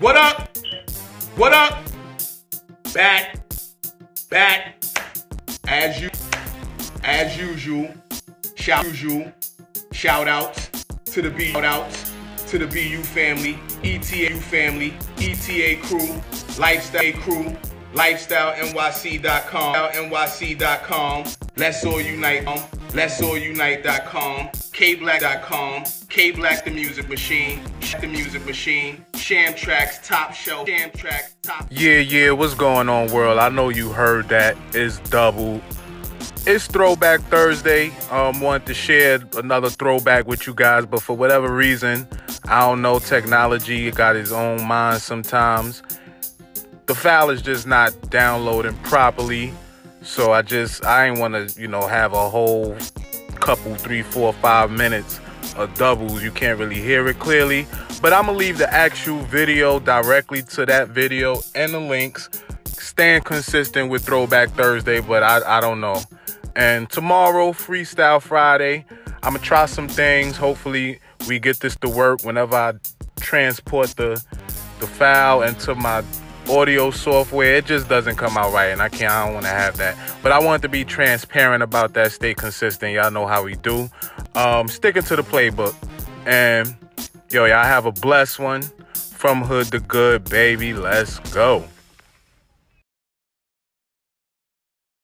What up? What up? Back, back, as you, as usual. Shout usual. Shout outs to the B shout outs to the BU family, ETA family, ETA crew, lifestyle crew, lifestylegyc.com, nyc.com. Let's all unite. Um, let's all unite.com, kblack.com, K-Black the music machine, the music machine, Sham Tracks, top shelf, Sham Tracks, top. Yeah, yeah, what's going on, world? I know you heard that. It's double. It's Throwback Thursday. Um, wanted to share another throwback with you guys, but for whatever reason, I don't know. Technology got its own mind sometimes. The file is just not downloading properly, so I just I ain't want to, you know, have a whole couple, three, four, five minutes of doubles. You can't really hear it clearly. But I'm gonna leave the actual video directly to that video and the links. Stand consistent with Throwback Thursday, but I, I don't know. And tomorrow, Freestyle Friday, I'm gonna try some things. Hopefully, we get this to work whenever I transport the the file into my audio software. It just doesn't come out right, and I can't. I don't want to have that. But I want to be transparent about that. Stay consistent. Y'all know how we do. Um, sticking to the playbook, and yo, y'all have a blessed one from hood to good, baby. Let's go.